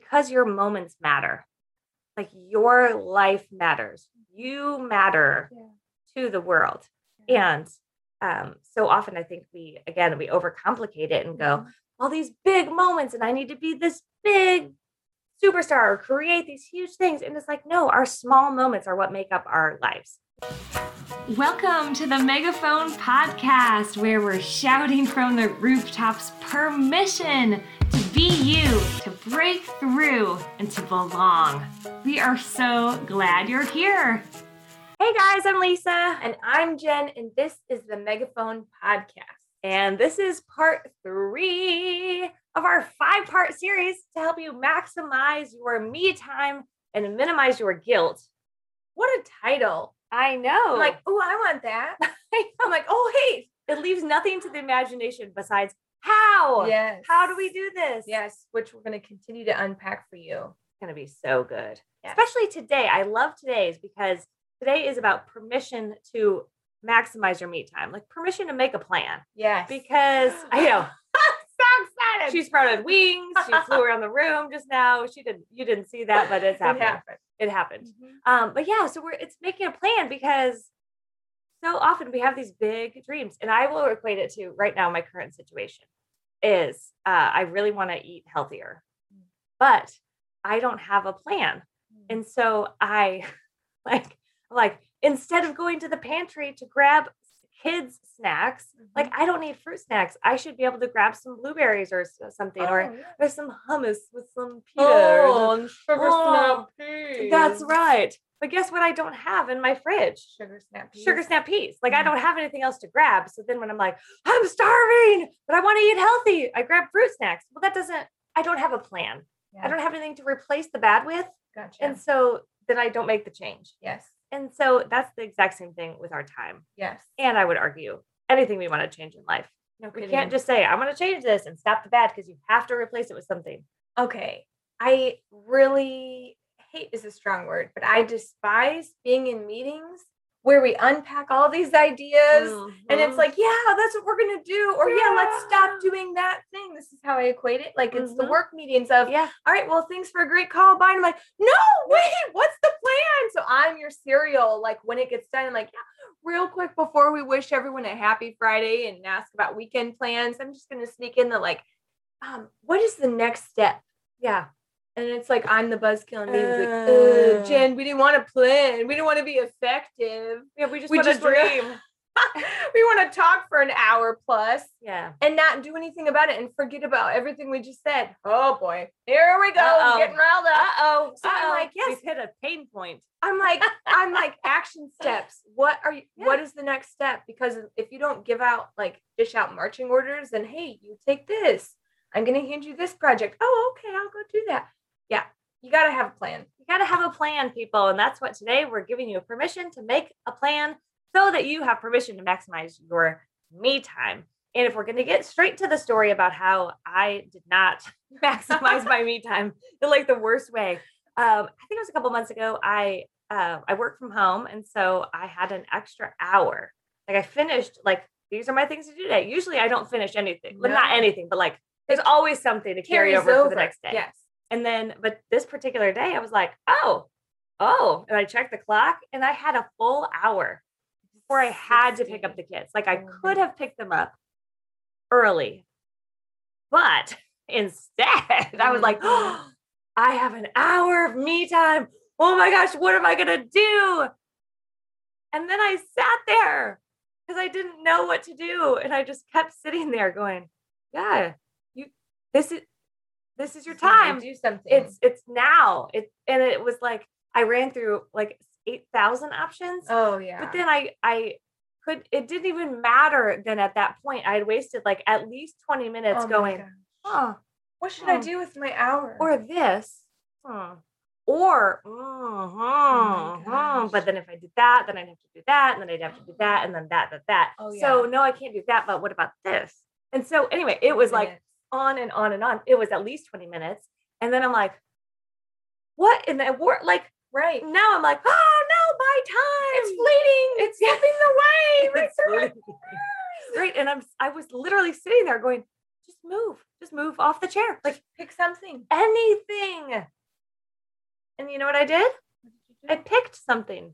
because your moments matter. Like your life matters. You matter Yeah. to the world. And um, so often I think we, again, we overcomplicate it and go, Mhm. all these big moments, and I need to be this big superstar or create these huge things. And it's like, no, our small moments are what make up our lives. Welcome to the Megaphone Podcast, where we're shouting from the rooftops permission be you, to break through, and to belong. We are so glad you're here. Hey guys, I'm Lisa. And I'm Jen, and this is the Megaphone Podcast. And this is part three of our five part series to help you maximize your me time and minimize your guilt. What a title. I know. I'm like, oh, I want that. I'm like, oh, hey. it leaves nothing to the imagination besides how. Yes. How do we do this? Yes, which we're going to continue to unpack for you. It's going to be so good. Yeah. Especially today. I love today's because today is about permission to maximize your me time, like permission to make a plan. Yes. Because I know so excited. she sprouted wings. She flew around the room just now. She didn't. You didn't see that, but it's It happened. happened. It happened. Mhm. Um, but yeah, so we're it's making a plan because so often we have these big dreams, and I will equate it to right now. My current situation is uh, I really want to eat healthier, but I don't have a plan, and so I like like instead of going to the pantry to grab kids snacks, like I don't need fruit snacks. I should be able to grab some blueberries or something, or Oh, yeah. or some hummus with some pita. or some- Oh, and sugar Oh, snap peas. that's right. But guess what? I don't have in my fridge Sugar snap peas. sugar snap peas. Like I Mm. don't have anything else to grab. So then when I'm like, I'm starving, but I want to eat healthy, I grab fruit snacks. Well, that doesn't. I don't have a plan. I don't have anything to replace the bad with, Gotcha. and so then I don't make the change. yes. And so that's the exact same thing with our time. Yes. And I would argue anything we want to change in life. No We can't just say, I'm going to change this and stop the bad because you have to replace it with something. okay, I really hate is a strong word, but I despise being in meetings where we unpack all these ideas and it's Mhm. like, yeah, that's what we're gonna do, or yeah, let's stop doing that thing. This is how I equate it. Like it's the Mhm. work meetings of, yeah. all right, well, thanks for a great call. Bye. And I'm like, no, wait, what's the plan? So I'm your cereal. Like when it gets done, I'm like, yeah, real quick before we wish everyone a happy Friday and ask about weekend plans, I'm just gonna sneak in the like, um, what is the next step? Yeah. And it's like I'm the buzzkill and David's uh, Uh. Jen, we didn't want to plan. We didn't want to be effective. Yeah. We just We want just wanna- dream. we want to talk for an hour plus yeah. and not do anything about it and forget about everything we just said. Oh boy, here we go, Uh-oh. getting riled up. Uh-oh. So I'm like, yes. We've hit a pain point. I'm like, I'm like, action steps. What are you? Yeah. What is the next step? Because if you don't give out like dish out marching orders, then hey, you take this. I'm gonna hand you this project. Oh, okay, I'll go do that. Yeah, you gotta have a plan. You got to have a plan, people. And that's what today we're giving you permission to make a plan so that you have permission to maximize your me time. And if we're going to get straight to the story about how I did not maximize my me time in like the worst way, um, I think it was a couple months ago. I uh, I work from home, and so I had an extra hour. Like I finished like these are my things to do today. Usually I don't finish anything, but not anything, but like there's always something to carry Carries over, for the next day. Yes. And then, but this particular day, I was like, oh, oh. And I checked the clock and I had a full hour before I had to pick up the kids. Like I Oh, could have picked them up early. But instead, I was like, oh, I have an hour of me time. Oh my gosh, what am I going to do? And then I sat there because I didn't know what to do. And I just kept sitting there going, yeah, you, this is, this is your time time do something. it's it's now it and it was like i ran through like 8000 options oh yeah. but then i i could it didn't even matter then at that point i had wasted like at least 20 minutes Oh going huh what should I hmm. do with my hour? or this hmm, or mhm, Oh but then if i did that then i'd have to do that and then i'd have to do that and then that that that Oh, so no i can't do that but what about this and so anyway it was like on and on and on. It was at least 20 minutes. And then I'm like, what in the world? Like right. now I'm like, oh my time. It's fleeting. It's slipping away. Right It's fleeting. right. And I'm I was literally sitting there going, just move, just move off the chair, like Pick something. anything. And you know what I did? I picked something.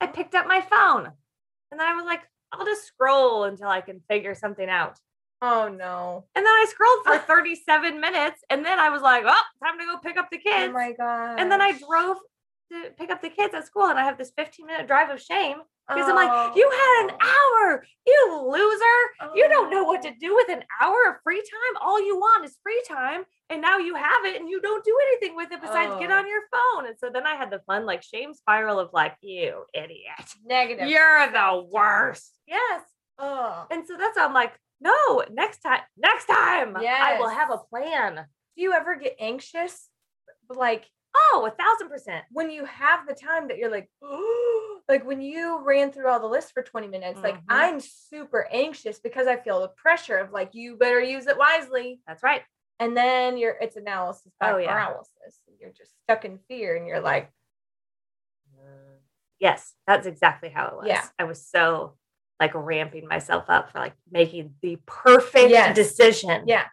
I oh. picked up my phone. And then I was like, I'll just scroll until I can figure something out. Oh no. And then I scrolled for 37 minutes. And then I was like, oh, time to go pick up the oh kids. Oh my god. and then I drove to pick up the kids at school. And I have this 15 minute drive of shame because I'm like, you had an oh. hour, you loser. You don't know what to oh. do with an hour of free time. All you want is free time. And now you have it and you don't do anything with it besides get Oh. on your phone. And so then I had the fun, like, shame spiral of, like, you idiot. negative. You're the worst. Yes. Oh. And so that's why I'm like, no, next time, next time, I will have a plan. Do you ever get anxious? Like Oh, a thousand percent. when you have the time that you're like, like when you ran through all the lists for 20 minutes, like Mhm. I'm super anxious because I feel the pressure of like, you better use it wisely. That's right. And then you're it's analysis by Oh, yeah. paralysis. You're just stuck in fear and you're like, Yes, that's exactly how it was. Yeah. I was so like ramping myself up for like making the perfect Yes. decision. yeah.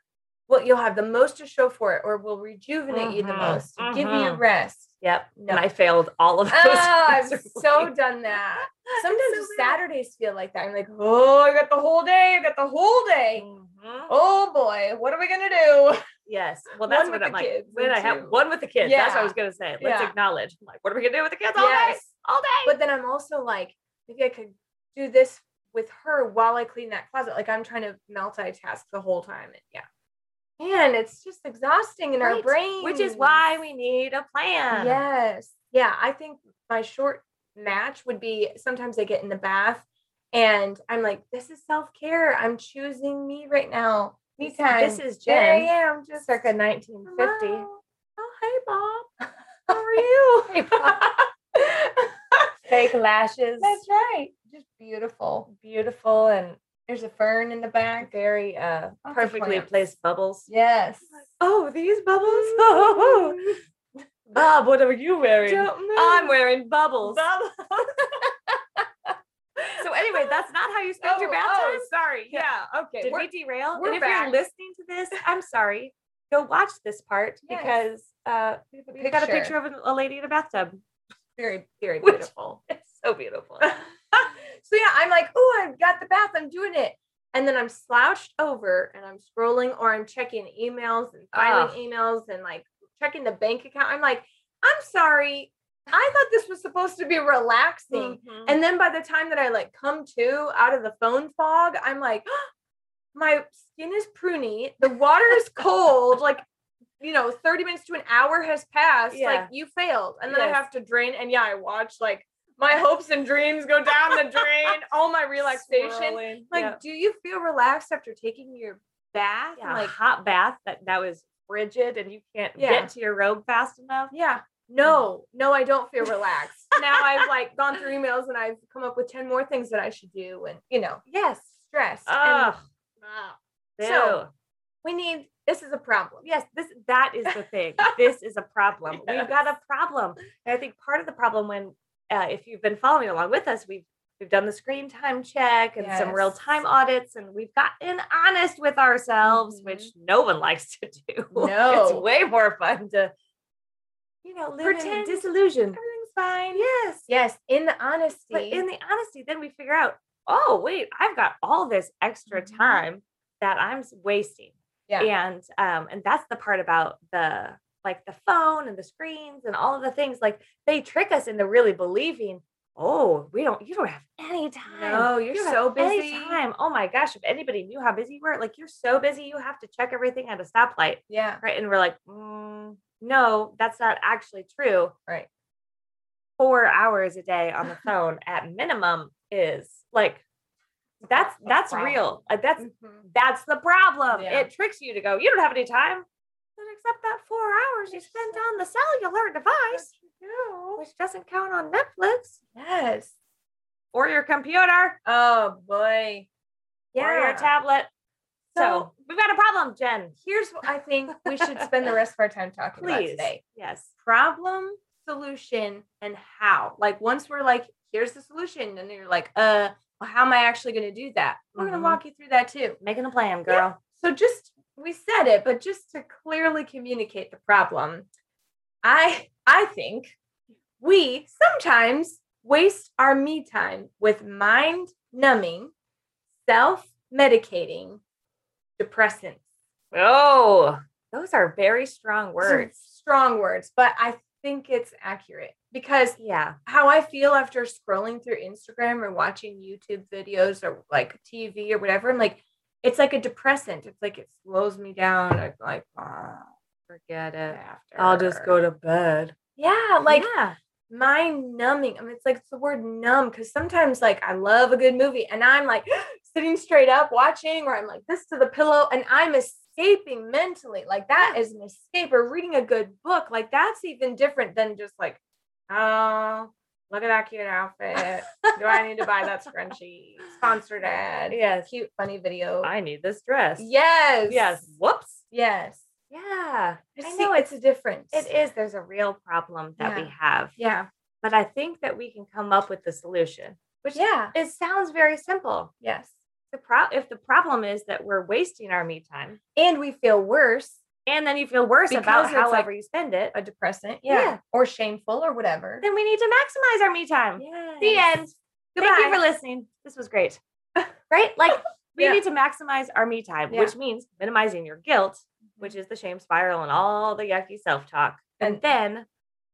Well, you'll have the most to show for it, or will rejuvenate you the Mhm, most, to give you mhm. rest. Yep. No. And I failed all of those. Ah, I've so done that. Sometimes so. Saturdays feel like that. I'm like, oh, I got the whole day. I got the whole day. Mhm. Oh boy, what are we gonna do? Yes. Well, that's what I'm like. kids When I have one with the kids. That's what I was gonna say. Let's Yeah. acknowledge. I'm like, what are we gonna do with the kids all day? All day. But then I'm also like, maybe I could do this with her while I clean that closet. Like I'm trying to multitask the whole time. And yeah. Man, it's just exhausting in our brain. Which is why we need a plan. Yes. Yeah. I think my short match would be sometimes I get in the bath and I'm like, this is self care. I'm choosing me right now. Me time. this is There I am. Just Circa 1950. Hello. Oh, hey, Bob. How are you? Hey, Bob. Fake lashes. That's right. Just beautiful. beautiful and There's a fern in the back. very uh perfectly placed bubbles. Yes. Oh, these bubbles. Oh, Bob, what are you wearing? I'm wearing bubbles. Bubbles. So anyway, that's not how you spend your Oh, bath oh, time. sorry. Yeah. Yeah. Okay. Did we're- we derail? we're and if back. you're listening to this, I'm sorry. Go watch this part Yes. because uh, we have a we got a picture of a, lady in a bathtub. very, very Which- beautiful. It's so beautiful. So yeah, I'm like, oh, I've got the bath. I'm doing it. And then I'm slouched over and I'm scrolling or I'm checking emails and filing emails and like checking the bank account. I'm like, I'm sorry. I thought this was supposed to be relaxing. Mhm. And then by the time that I like come to out of the phone fog, I'm like, my skin is pruny. The water is cold. Like, you know, 30 minutes to an hour has passed. Yeah. Like, you failed. And then I have to drain. And yeah, I watch like my hopes and dreams go down the drain. All my relaxation. Swirling. Like, Yeah. do you feel relaxed after taking your bath? Yeah, like hot bath that that was frigid and you can't Yeah. get to your robe fast enough. yeah. No, no, I don't feel relaxed. now I've like gone through emails and I've come up with 10 more things that I should do. And, you know, Yes. stress. and Ugh. So- So we need this is a problem. yes, this that is the thing. this is a problem. We've got a problem. And I think part of the problem when uh, if you've been following along with us, we've we've done the screen time check and some real time audits, and we've gotten honest with ourselves, which no one likes to do. No, it's way more fun to, you know, live Pretend in disillusion. Everything's fine. Yes. Yes, in the honesty. But in the honesty, then we figure out, oh, wait, I've got all this extra Mhm. time that I'm wasting. Yeah. And um, and that's the part about the like the phone and the screens and all of the things, like they trick us into really believing, oh, we don't you don't have any time. no, you're You so busy. time. Oh my gosh, if anybody knew how busy you were, like you're so busy, you have to check everything at a stoplight. Yeah. Right. And we're like, mm, no, that's not actually true. Right. Four hours a day on the phone at minimum is like that's a that's real. Uh, that's Mhm. that's the problem. Yeah. It tricks you to go, you don't have any time. Then Except that four hours you spent on the cellular device, which doesn't count on Netflix Yes. or your computer Oh boy. Yeah. Or your tablet. So, So- we've got a problem, Jen. Here's what I think we should spend the rest of our time talking about Please. today. Yes. Problem, solution, and how. Like once we're like, here's the solution, and you're like, uh, well, how am I actually going to do that? We're Mhm. going to walk you through that too. Making a plan, Yeah. girl. So just we said it, but just to clearly communicate the problem, I I think we sometimes waste our me time with mind numbing, self medicating depressants. Oh, those are very strong words. strong words, but I think it's accurate because Yeah. how I feel after scrolling through Instagram or watching YouTube videos or like TV or whatever, I'm like, it's like a depressant. It's like it slows me down. I'm like, oh, Forget it. after. I'll just go to bed. Yeah, like yeah. mind numbing. I mean, it's like it's the word numb because sometimes like I love a good movie and I'm like sitting straight up watching, or I'm like this to the pillow and I'm escaping mentally. Like that is an escape. Or reading a good book, like that's even different than just like, oh, look at that cute outfit. Do I need to buy that scrunchie? Sponsored ad. Yes. Cute, funny video. I need this dress. yes. Yes. Whoops. Yes. Yeah. I know it's a difference. It is. There's a real problem that we have. Yeah. But I think that we can come up with the solution, which Yeah. it sounds very simple. Yes. The pro- if the problem is that we're wasting our me time And we feel worse and then you feel worse Because about it's like- however you spend it, a depressant, yeah, Yeah. or shameful or whatever. then we need to maximize our me time. Yes. The end. Goodbye. Thank you for listening. This was great. right? Like we Yeah. need to maximize our me time, Yeah. which means minimizing your guilt, mm-hmm. which is the shame spiral and all the yucky self-talk. And And- then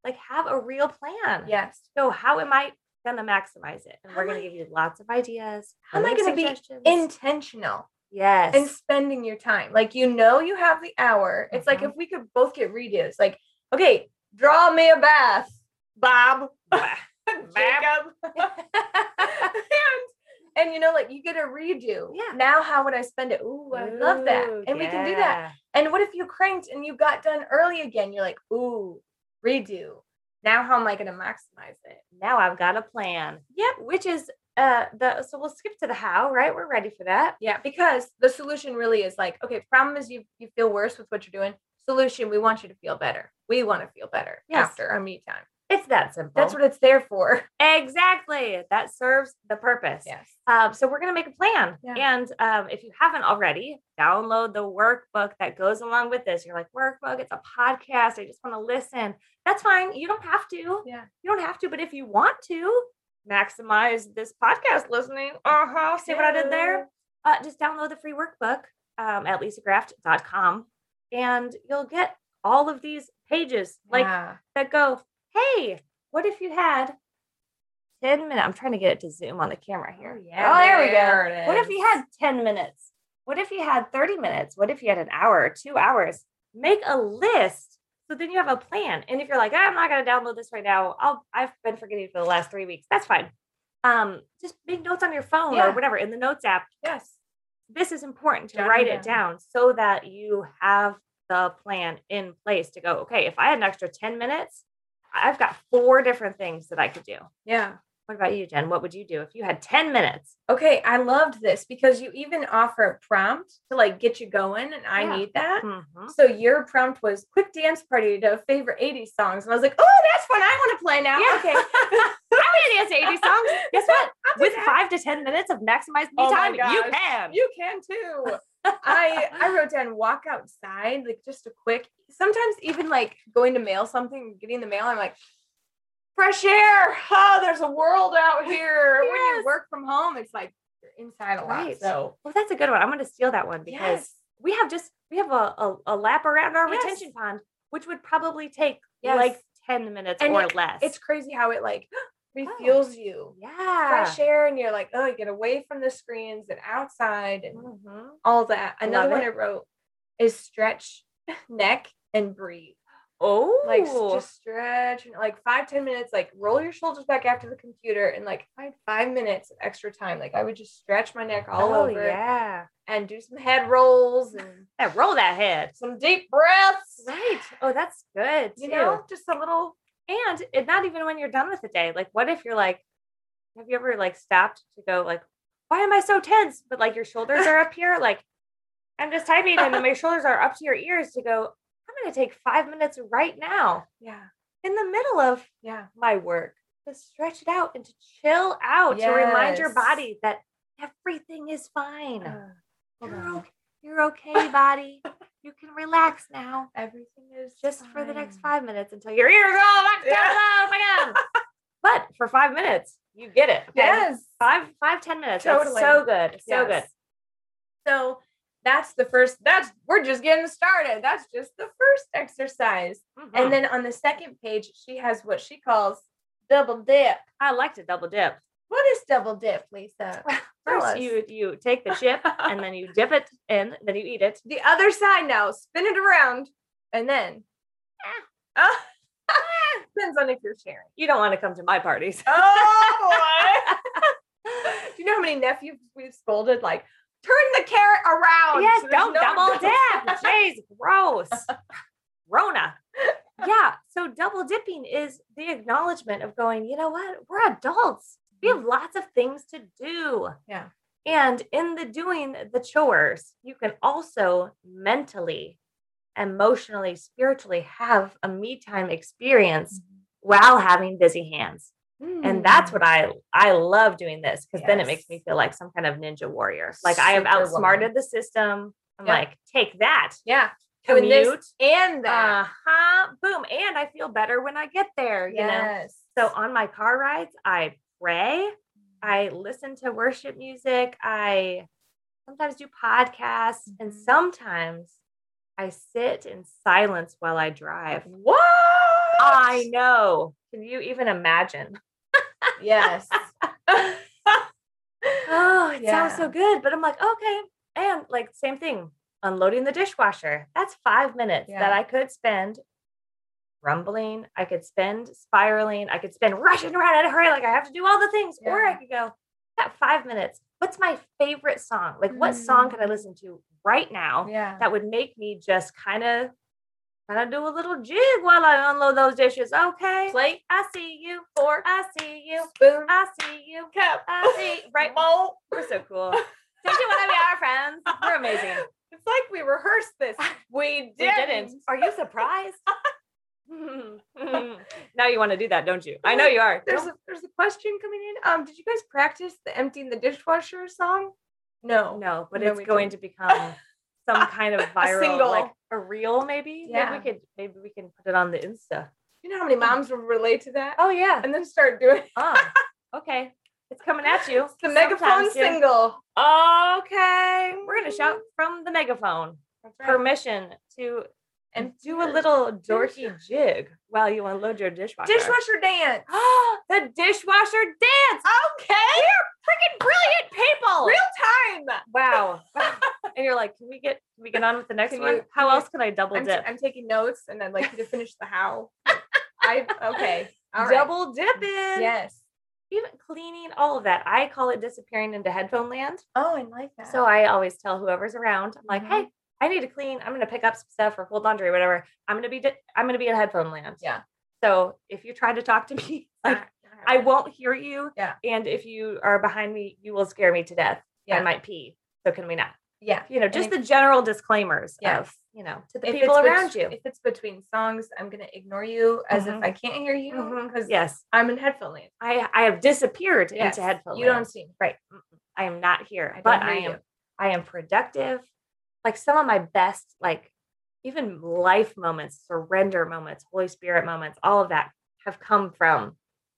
like have a real plan. Yes. So how am I gonna maximize it? And we're gonna give you lots of ideas. How am I gonna be. Intentional yes. And spending your time. Like you know you have the hour. It's like Mhm. if we could both get redos. Like, okay, draw me a bath, Bob. Jacob. and and you know, like you get a redo. Yeah. Now how would I spend it? Ooh, I love that. Ooh, And we can do that. And what if you cranked and you got done early again? You're like, ooh, redo. Now how am I gonna maximize it? Now I've got a plan. Yep, which is uh the so we'll skip to the how, right? We're ready for that. Yeah, because the solution really is like, okay, problem is you you feel worse with what you're doing. Solution, we want you to feel better. We want to feel better Yes. after our me time. It's that simple. That's what it's there for. exactly that serves the purpose. Yes. Um, so we're gonna make a plan. Yeah. And um, if you haven't already, download the workbook that goes along with this. You're like, workbook, it's a podcast. I just want to listen. That's fine. You don't have to. Yeah. You don't have to, but if you want to maximize this podcast listening, uh-huh. See what I did there? Uh, just download the free workbook um, at lisagraft.com and you'll get all of these pages like Yeah. that go, hey, what if you had 10 minutes? I'm trying to get it to zoom on the camera here. yeah, Oh, there we go. What if you had 10 minutes? What if you had 30 minutes? What if you had an hour two hours? Make a list. So then you have a plan. And if you're like, "Ah, I'm not going to download this right now, I'll I've been forgetting for the last three weeks. That's fine. Um, just make notes on your phone Yeah. or whatever in the notes app. yes. This is important to Jot write it it down so that you have the plan in place to go, okay, if I had an extra 10 minutes, I've got four different things that I could do. Yeah. What about you, Jen? What would you do if you had 10 minutes? Okay, I loved this because you even offer a prompt to like get you going, and I Yeah. need that. Mhm. So your prompt was quick dance party to favorite 80s songs. And I was like, oh, that's fun. I want to play now. Yeah. Okay. I'm gonna dance 80 songs. Guess what? With that. five to 10 minutes of maximized me Oh time, you can. You can too. I I wrote down walk outside, like just a quick. Sometimes even like going to mail something, getting the mail. I'm like, fresh air. Oh, there's a world out here. When you work from home, it's like you're inside a lot. So Well, that's a good one. I'm gonna steal that one because yes, we have just we have a, a, a lap around our Yes. retention pond, which would probably take Yes. like 10 minutes And or it- less. it's crazy how it like refuels you. yeah. Fresh air, and you're like, oh, you get away from the screens and outside and Mhm. all that. Another Love one it. I wrote is stretch neck and breathe. Oh, like just stretch and like five ten minutes like roll your shoulders back after the computer and like find five minutes of extra time like i would just stretch my neck all oh, over Yeah. and do some head rolls and Yeah, roll that head. some deep breaths Right. Oh, that's good. you too. know just a little and it not even when you're done with the day. Like, what if you're like, have you ever like stopped to go like, why am I so tense? But like your shoulders are up here. Like, I'm just typing and my shoulders are up to your ears to go. I'm gonna take five minutes right now yeah in the middle of yeah my work to stretch it out and to chill out to remind your body that everything is fine. Uh, You're okay. You're okay, body. You can relax now. Everything is Just for the next five minutes until your ears go back Yeah. down. Oh god. but for five minutes, you get it. okay? Yes. Five, five, ten minutes. Totally. That's so good. So good. So that's the first, that's, we're just getting started. That's just the first exercise. Mhm. And then on the second page, she has what she calls double dip. I like to double dip. What is double dip, Lisa? First, you you take the chip and then you dip it in, then you eat it. the other side now, spin it around, and then. Ah. Depends on if you're sharing. You don't want to come to my parties. Oh boy. Do you know how many nephews we've scolded? Like, turn the carrot around. yes, so don't no double dip. Jeez, gross. Rona. Yeah. So double dipping is the acknowledgement of going, you know what? We're adults. We have lots of things to do. Yeah. And in the doing the chores, you can also mentally, emotionally, spiritually have a me time experience mm-hmm. while having busy hands. And that's Mm. what I I love doing this because then it makes me feel like some kind of ninja warrior. Like I have outsmarted the system. I'm Yeah. like, take that, Yeah. This commute. and that. Uh huh. Boom. And I feel better when I get there. You know. yes. So on my car rides, I pray. I listen to worship music. I sometimes do podcasts, and Mhm. sometimes I sit in silence while I drive. what? I know. Can you even imagine? Yes. Oh, it sounds so good. But I'm like, okay. And like, same thing, unloading the dishwasher. That's five minutes that I could spend rumbling. I could spend spiraling. I could spend rushing around in a hurry. Like, I have to do all the things. Or I could go, that five minutes. What's my favorite song? Like, what song could I Mm. listen to right now yeah. that would make me just kind of, of do a little jig while I unload those dishes? Okay. Plate, I see you. fork, I see you. spoon, I see you. cup. I see. Right. Bowl. We're so cool. Don't you want to be our friends? We're amazing. It's like we rehearsed this. We We didn't. didn't. Are you surprised? now you want to do that, don't you? I know you are. There's a there's a question coming in. Um, did you guys practice the emptying the dishwasher song? No. no, but No, it's going to become some kind of viral, single. like a reel, maybe. Yeah. Maybe we could. Maybe we can put it on the Insta. You know how many moms will relate to that? Oh yeah. And then start doing Oh, okay. It's coming at you. It's the megaphone yeah. single. Okay, we're gonna shout from the megaphone. Right. Permission to And do a little dorky jig while you unload your dishwasher. dishwasher dance. the dishwasher dance. Okay. Freaking brilliant people. Real time. Wow. and you're like, can we get can we get on with the next Can one? you- how else can I double I'm, dip? I'm taking notes and I'd like you to finish the how. I okay. All right. double dipping. Yes. Even cleaning, all of that. I call it disappearing into headphone land. Oh, I like that. So I always tell whoever's around, I'm like, Mhm. hey, I need to clean. I'm gonna pick up some stuff or fold laundry, or whatever. I'm gonna be di- I'm gonna be in headphone land. Yeah. So if you try to talk to me, like I won't hear you. Yeah. And if you are behind me, you will scare me to death. Yeah. I might pee. So can we not? Yeah. You know, just the general disclaimers Yes. of, you know, to the If people bet- around you. If it's between songs, I'm gonna ignore you as Mhm. if I can't hear you because Yes. I'm in headphone land. I I have disappeared Yes. into headphone. You land. don't see me. right. I am not here. I but I you. am I am productive. Like some of my best, like even life moments, surrender moments, Holy Spirit moments, all of that have come from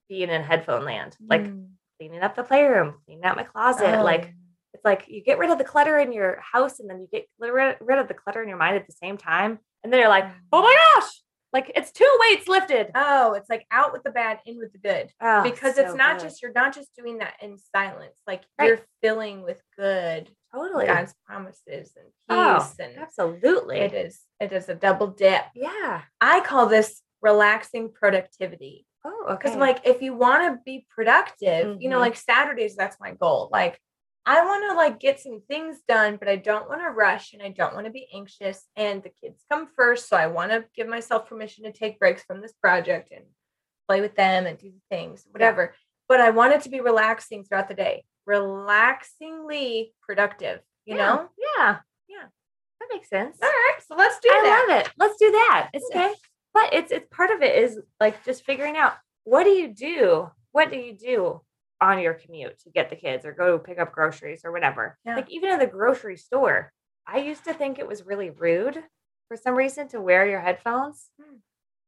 being in headphone land. Like Mm. cleaning up the playroom, cleaning out my closet. Oh, Like it's like you get rid of the clutter in your house and then you get rid of the clutter in your mind at the same time. And then you're like, oh my gosh, like it's two weights lifted. oh, it's like out with the bad, in with the good. Oh, because it's not good. just you're not just doing that in silence. Like Right. you're filling with good totally God's promises and Oh, peace and absolutely. it is it is a double dip. Yeah. I call this relaxing productivity. Oh, Because like if you want to be productive, you know, Mhm. like Saturdays, that's my goal. Like I want to like get some things done, but I don't want to rush and I don't want to be anxious. And the kids come first. So I want to give myself permission to take breaks from this project and play with them and do things, whatever. But I want it to be relaxing throughout the day, relaxingly productive, you Yeah, know? Yeah. Yeah. That makes sense. All right. So let's do that. I that. love it. Let's do that. It's Okay. but it's it's part of it is like just figuring out what do you do? What do you do on your commute to get the kids or go pick up groceries or whatever? Yeah. Like even in the grocery store, I used to think it was really rude for some reason to wear your headphones. Hmm.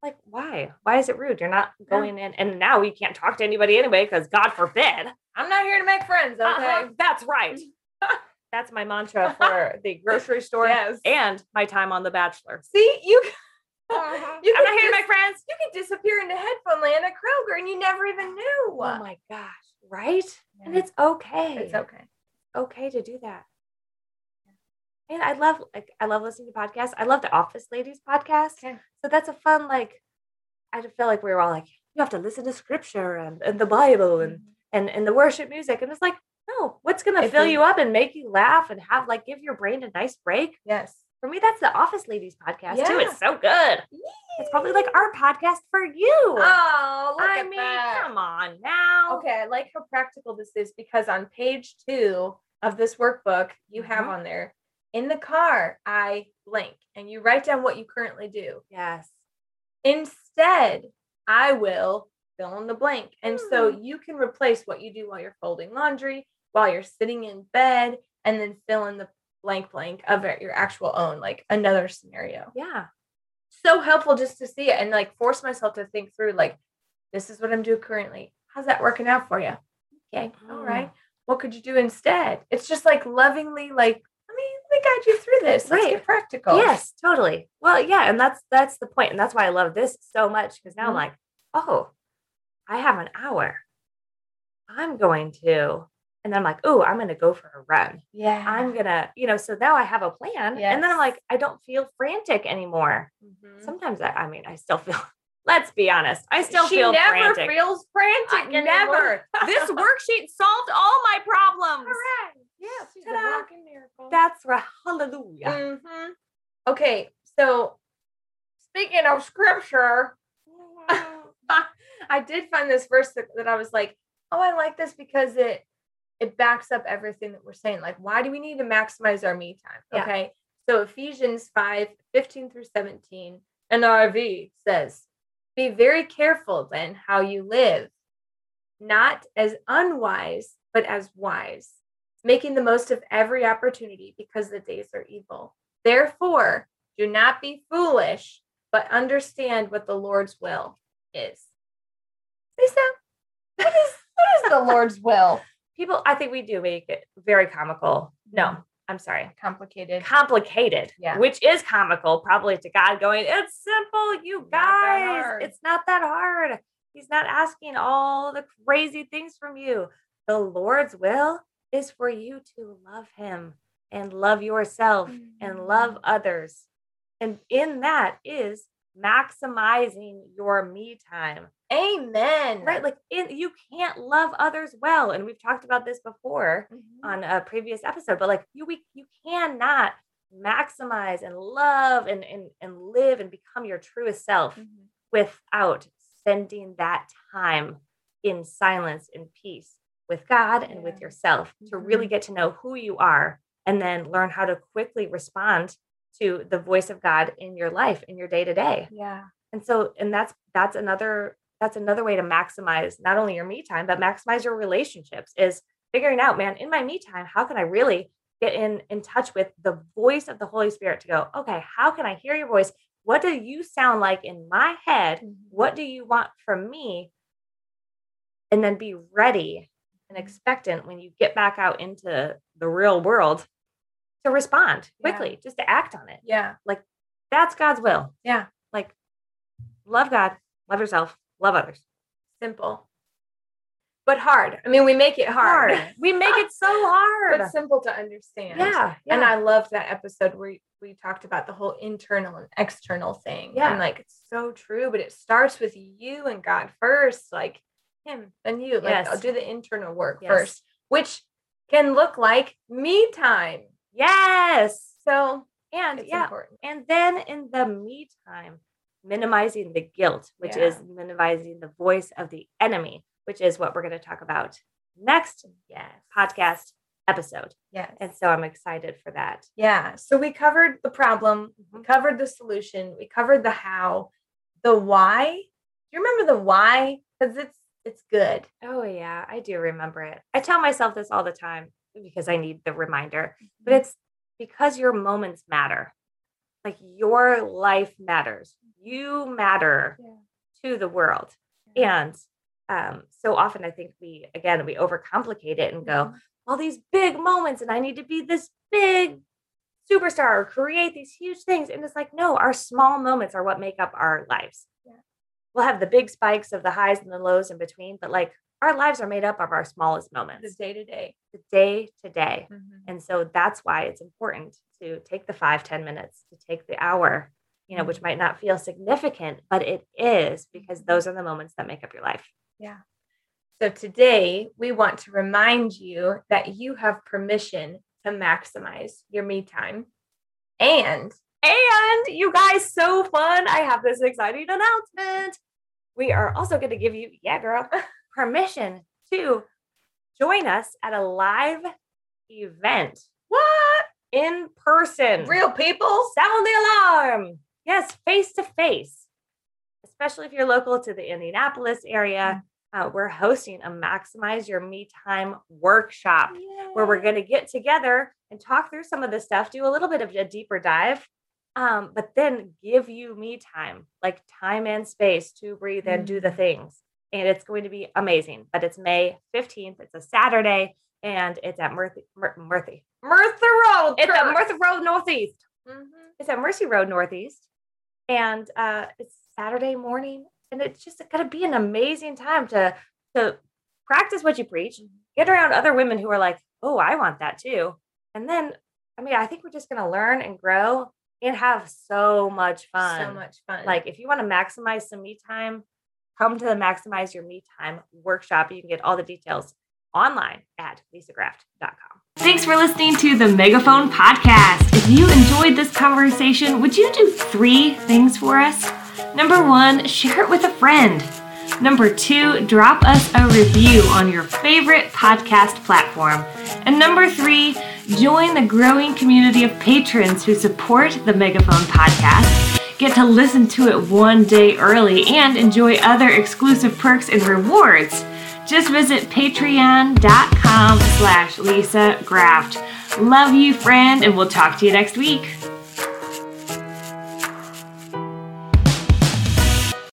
Like, why? Why is it rude? You're not Yeah. going in, and now you can't talk to anybody anyway because God forbid. I'm not here to make friends. Okay. Uh-huh, that's right. that's my mantra for the grocery store Yes. and my time on The Bachelor. See, you. I'm You not could here to make friends. You could disappear into headphone land at Kroger and you never even knew. Oh my gosh, right? And it's okay. It's okay. okay to do that. And I love like I love listening to podcasts. I love the Office Ladies podcast. So that's a fun like I just feel like we were all like, you have to listen to scripture and, and the Bible and and and the worship music. And it's like, no, what's gonna If fill we- you up and make you laugh and have like give your brain a nice break? Yes. For me, that's the Office Ladies podcast too. It's so good. It's probably like our podcast for you. Oh, look I at mean, that. come on now. Okay, I like how practical this is because on page two of this workbook, you have Mhm. on there in the car, I blank, and you write down what you currently do. Yes. Instead, I will fill in the blank. And so Hmm. you can replace what you do while you're folding laundry, while you're sitting in bed, and then fill in the blank blank of your actual own, like another scenario. Yeah. So helpful just to see it and like force myself to think through, like, this is what I'm doing currently. How's that working out for you? Okay, all Mm. right. What could you do instead? It's just like lovingly, like, me guide you through this. Let's Right. get practical. Yes, totally. Well, yeah, and that's that's the point, and that's why I love this so much because now Mhm. I'm like, oh, I have an hour. I'm going to, and then I'm like, oh, I'm going to go for a run. Yeah. I'm gonna, you know, so now I have a plan, and then I'm like, I don't feel frantic anymore. Mhm. Sometimes I, I mean, I still feel. Let's be honest, I still feel she feel never frantic. feels frantic. I- never. this worksheet solved all my problems. Correct. Yes. She's a Ta-da. That's right. Hallelujah. Mhm. Okay, so speaking of scripture, I did find this verse that, that I was like, oh, I like this because it it backs up everything that we're saying. Like, why do we need to maximize our me time? Yeah. Okay. So Ephesians 5, 15 through 17, NIV says, Be very careful then how you live, not as unwise, but as wise, making the most of every opportunity because the days are evil. Therefore, do not be foolish, but understand what the Lord's will is. Lisa, what is what is the Lord's will? People, I think we do make it very comical. No, I'm sorry. Complicated. complicated, Yeah. which is comical, probably to God going, It's simple, you guys. hard." It's not that hard. He's not asking all the crazy things from you. The Lord's will is for you to love Him and love yourself and Mm. love others. And in that is maximizing your me time Amen. right like in, you can't love others well and we've talked about this before Mhm. on a previous episode, but like you we you cannot maximize and love and and, and live and become your truest self Mhm. without spending that time in silence and peace with God and with yourself to really Mhm. get to know who you are and then learn how to quickly respond to the voice of God in your life in your day to day. Yeah. And so and that's that's another that's another way to maximize not only your me time but maximize your relationships is figuring out man in my me time how can I really get in in touch with the voice of the Holy Spirit to go okay how can I hear your voice what do you sound like in my head what do you want from me and then be ready and expectant when you get back out into the real world to respond Yeah. quickly just to act on it Yeah. Like that's God's will Yeah. like love God love yourself love others Simple. But hard. I mean, we make it hard. hard we make it so hard but simple to understand. yeah, And. I loved that episode where we talked about the whole internal and external thing. Yeah. And like it's so true, but it starts with you and God first, like him, then you. Like Yes. I'll do the internal work Yes. first, which can look like me time. yes So and it's yeah important. and then in the me time minimizing the guilt which Yeah. is minimizing the voice of the enemy which is what we're going to talk about next Yes. podcast episode Yeah. and so i'm excited for that Yeah. So we covered the problem, we mm-hmm. covered the solution, we covered the how, the why. Do you remember the why? Because it's it's good. oh yeah i do remember it i tell myself this all the time because i need the reminder but Mm-hmm. it's because your moments matter. Like your life matters. You matter Yeah. to the world. And um, so often I think we, again, we overcomplicate it and go, Mhm. all these big moments, and I need to be this big superstar or create these huge things. And it's like, no, our small moments are what make up our lives. We'll have the big spikes of the highs and the lows in between, but like our lives are made up of our smallest moments. The day to day. the day to day. Mm-hmm. And so that's why it's important to take the five, ten minutes, to take the hour, you know, which might not feel significant, but it is because those are the moments that make up your life. Yeah. So today we want to remind you that you have permission to maximize your me time. And And you guys, so fun. I have this exciting announcement. We are also going to give you, yeah, girl, permission to join us at a live event what? in person. Real people? Sound the alarm. Yes, face to face. Especially if you're local to the Indianapolis area, uh, we're hosting a Maximize Your Me Time workshop where we're going to get together and talk through some of the stuff, do a little bit of a deeper dive, um, but then give you me time, like time and space to breathe and do the things. And it's going to be amazing. But it's May 15th. It's a Saturday and it's at Murthy, Mur- Murthy. Merthyr Road. It's at Church. Murthy Road Northeast. Mhm. It's at Mercy Road Northeast. And uh, it's Saturday morning. And it's just going to be an amazing time to, to practice what you preach, get around other women who are like, oh, I want that too. And then, I mean, I think we're just going to learn and grow and have so much fun. So much fun. Like, if you want to maximize some me time, come to the Maximize Your Me Time workshop. You can get all the details online at lisagraft.com. Thanks for listening to the Megaphone Podcast. If you enjoyed this conversation, would you do three things for us? Number one, share it with a friend. Number two, drop us a review on your favorite podcast platform. And number three, join the growing community of patrons who support the Megaphone Podcast. Get to listen to it one day early and enjoy other exclusive perks and rewards. Just visit patreon.com slash Lisa Graft. Love you, friend, and we'll talk to you next week.